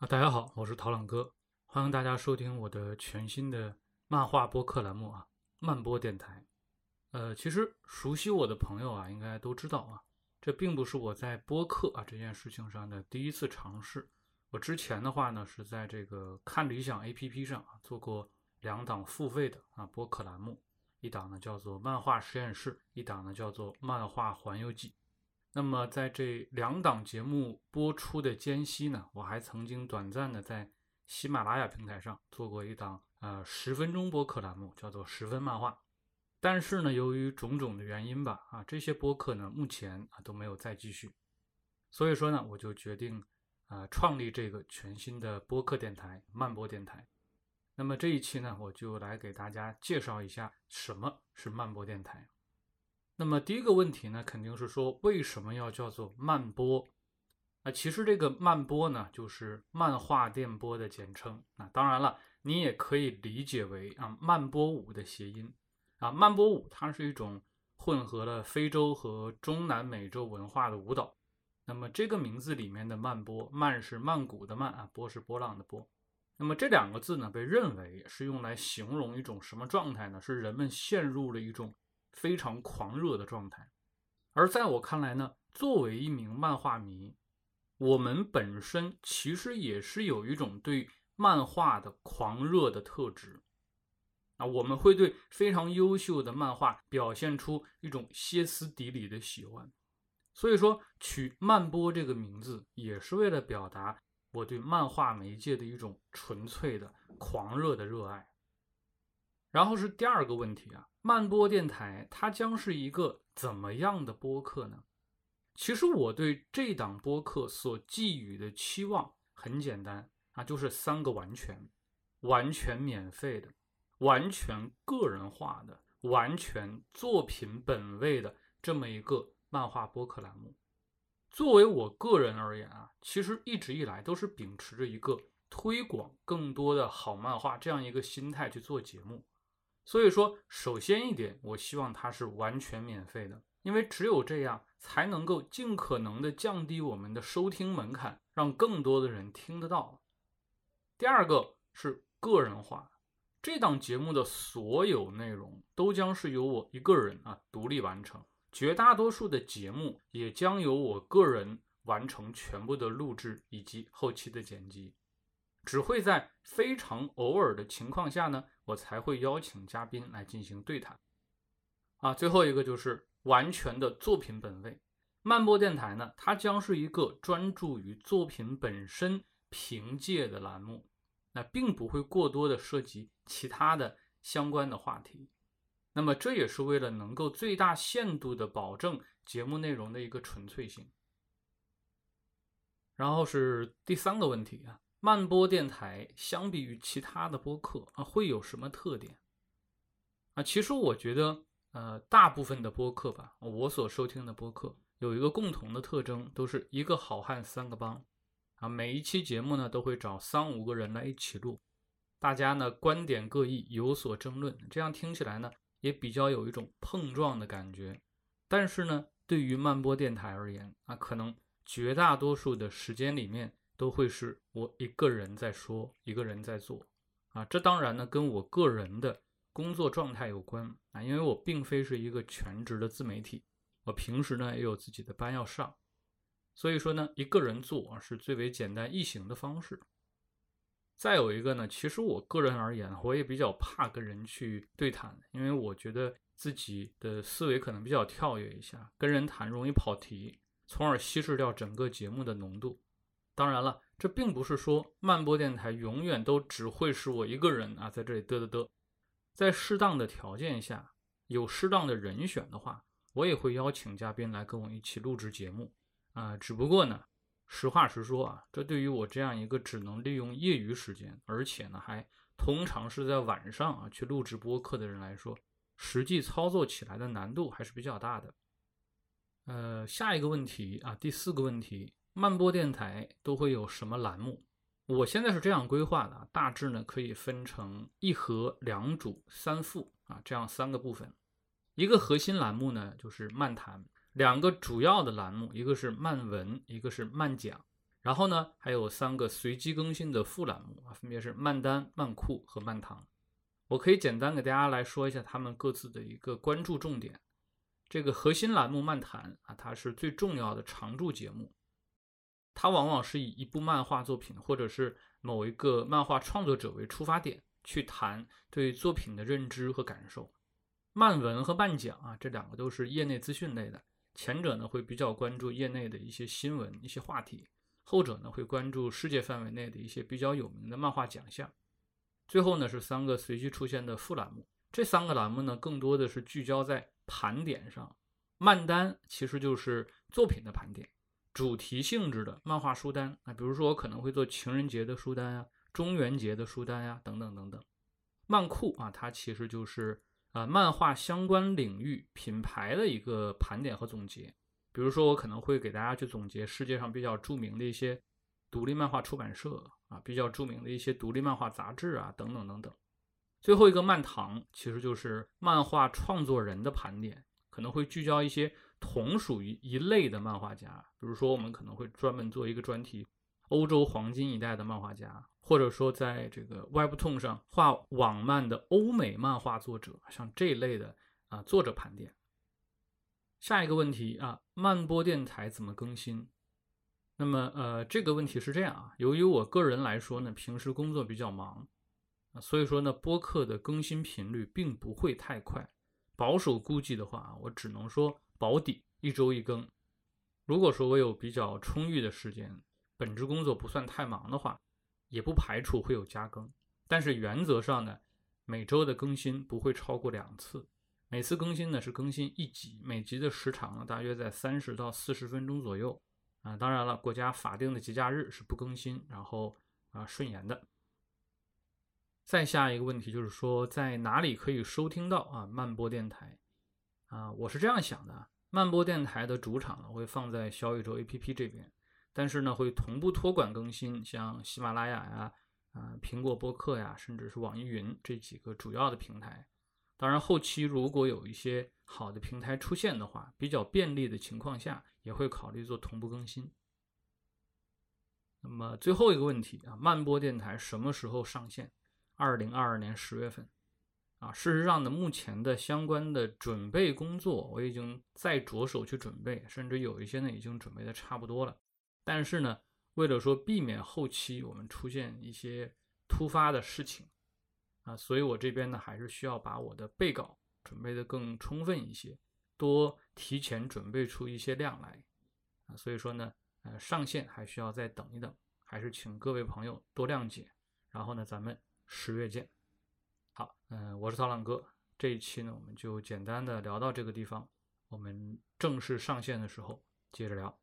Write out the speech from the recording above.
啊，大家好，我是陶朗哥，欢迎大家收听我的全新的漫画播客栏目啊，漫播电台。呃，其实熟悉我的朋友啊，应该都知道啊，这并不是我在播客啊这件事情上的第一次尝试。我之前的话呢，是在这个看理想 APP 上啊做过两档付费的啊播客栏目，一档呢叫做漫画实验室，一档呢叫做漫画环游记。那么在这两档节目播出的间隙呢，我还曾经短暂的在喜马拉雅平台上做过一档呃十分钟播客栏目，叫做十分漫画。但是呢，由于种种的原因吧，啊这些播客呢目前啊都没有再继续。所以说呢，我就决定啊创立这个全新的播客电台——漫播电台。那么这一期呢，我就来给大家介绍一下什么是漫播电台。那么第一个问题呢，肯定是说为什么要叫做漫播？啊，其实这个漫播呢，就是漫画电波的简称。啊，当然了，你也可以理解为啊慢波舞的谐音。啊，慢波舞它是一种混合了非洲和中南美洲文化的舞蹈。那么这个名字里面的慢波，慢是曼谷的慢啊，波是波浪的波。那么这两个字呢，被认为是用来形容一种什么状态呢？是人们陷入了一种。非常狂热的状态，而在我看来呢，作为一名漫画迷，我们本身其实也是有一种对漫画的狂热的特质。啊，我们会对非常优秀的漫画表现出一种歇斯底里的喜欢，所以说取漫播这个名字也是为了表达我对漫画媒介的一种纯粹的狂热的热爱。然后是第二个问题啊。慢播电台它将是一个怎么样的播客呢？其实我对这档播客所寄予的期望很简单啊，就是三个完全：完全免费的、完全个人化的、完全作品本位的这么一个漫画播客栏目。作为我个人而言啊，其实一直以来都是秉持着一个推广更多的好漫画这样一个心态去做节目。所以说，首先一点，我希望它是完全免费的，因为只有这样才能够尽可能的降低我们的收听门槛，让更多的人听得到。第二个是个人化，这档节目的所有内容都将是由我一个人啊独立完成，绝大多数的节目也将由我个人完成全部的录制以及后期的剪辑。只会在非常偶尔的情况下呢，我才会邀请嘉宾来进行对谈。啊，最后一个就是完全的作品本位。漫播电台呢，它将是一个专注于作品本身凭借的栏目，那并不会过多的涉及其他的相关的话题。那么这也是为了能够最大限度的保证节目内容的一个纯粹性。然后是第三个问题啊。慢播电台相比于其他的播客啊，会有什么特点啊？其实我觉得，呃，大部分的播客吧，我所收听的播客有一个共同的特征，都是一个好汉三个帮啊。每一期节目呢，都会找三五个人来一起录，大家呢观点各异，有所争论，这样听起来呢也比较有一种碰撞的感觉。但是呢，对于慢播电台而言啊，可能绝大多数的时间里面。都会是我一个人在说，一个人在做，啊，这当然呢跟我个人的工作状态有关啊，因为我并非是一个全职的自媒体，我平时呢也有自己的班要上，所以说呢一个人做啊是最为简单易行的方式。再有一个呢，其实我个人而言，我也比较怕跟人去对谈，因为我觉得自己的思维可能比较跳跃一下，跟人谈容易跑题，从而稀释掉整个节目的浓度。当然了，这并不是说慢播电台永远都只会是我一个人啊，在这里嘚嘚嘚。在适当的条件下，有适当的人选的话，我也会邀请嘉宾来跟我一起录制节目啊。只不过呢，实话实说啊，这对于我这样一个只能利用业余时间，而且呢还通常是在晚上啊去录制播客的人来说，实际操作起来的难度还是比较大的。呃，下一个问题啊，第四个问题。慢播电台都会有什么栏目？我现在是这样规划的，大致呢可以分成一核、两主、三副啊，这样三个部分。一个核心栏目呢就是漫谈，两个主要的栏目，一个是漫文，一个是漫讲。然后呢，还有三个随机更新的副栏目啊，分别是漫单、漫酷和漫堂。我可以简单给大家来说一下他们各自的一个关注重点。这个核心栏目漫谈啊，它是最重要的常驻节目，它往往是以一部漫画作品或者是某一个漫画创作者为出发点，去谈对作品的认知和感受。漫文和漫讲啊，这两个都是业内资讯类的，前者呢会比较关注业内的一些新闻、一些话题，后者呢会关注世界范围内的一些比较有名的漫画奖项。最后呢是三个随机出现的副栏目，这三个栏目呢更多的是聚焦在。盘点上，漫单其实就是作品的盘点，主题性质的漫画书单啊，比如说我可能会做情人节的书单呀、中元节的书单呀，等等等等。漫酷啊，它其实就是啊漫画相关领域品牌的一个盘点和总结，比如说我可能会给大家去总结世界上比较著名的一些独立漫画出版社啊，比较著名的一些独立漫画杂志啊，等等等等。最后一个漫堂其实就是漫画创作人的盘点，可能会聚焦一些同属于一类的漫画家，比如说我们可能会专门做一个专题，欧洲黄金一代的漫画家，或者说在这个 Webtoon 上画网漫的欧美漫画作者，像这一类的啊作者盘点。下一个问题啊，漫播电台怎么更新？那么呃这个问题是这样啊，由于我个人来说呢，平时工作比较忙。所以说呢，播客的更新频率并不会太快，保守估计的话，我只能说保底一周一更。如果说我有比较充裕的时间，本职工作不算太忙的话，也不排除会有加更。但是原则上呢，每周的更新不会超过两次，每次更新呢是更新一集，每集的时长呢大约在三十到四十分钟左右。啊，当然了，国家法定的节假日是不更新，然后啊顺延的。再下一个问题就是说，在哪里可以收听到啊慢播电台？啊，我是这样想的，慢播电台的主场呢会放在小宇宙 APP 这边，但是呢会同步托管更新，像喜马拉雅呀、啊苹果播客呀，甚至是网易云这几个主要的平台。当然，后期如果有一些好的平台出现的话，比较便利的情况下，也会考虑做同步更新。那么最后一个问题啊，慢播电台什么时候上线？二零二二年十月份，啊，事实上呢，目前的相关的准备工作我已经在着手去准备，甚至有一些呢已经准备的差不多了。但是呢，为了说避免后期我们出现一些突发的事情，啊，所以我这边呢还是需要把我的备稿准备的更充分一些，多提前准备出一些量来，啊，所以说呢，呃，上线还需要再等一等，还是请各位朋友多谅解。然后呢，咱们。十月见，好，嗯，我是涛浪哥，这一期呢，我们就简单的聊到这个地方，我们正式上线的时候接着聊。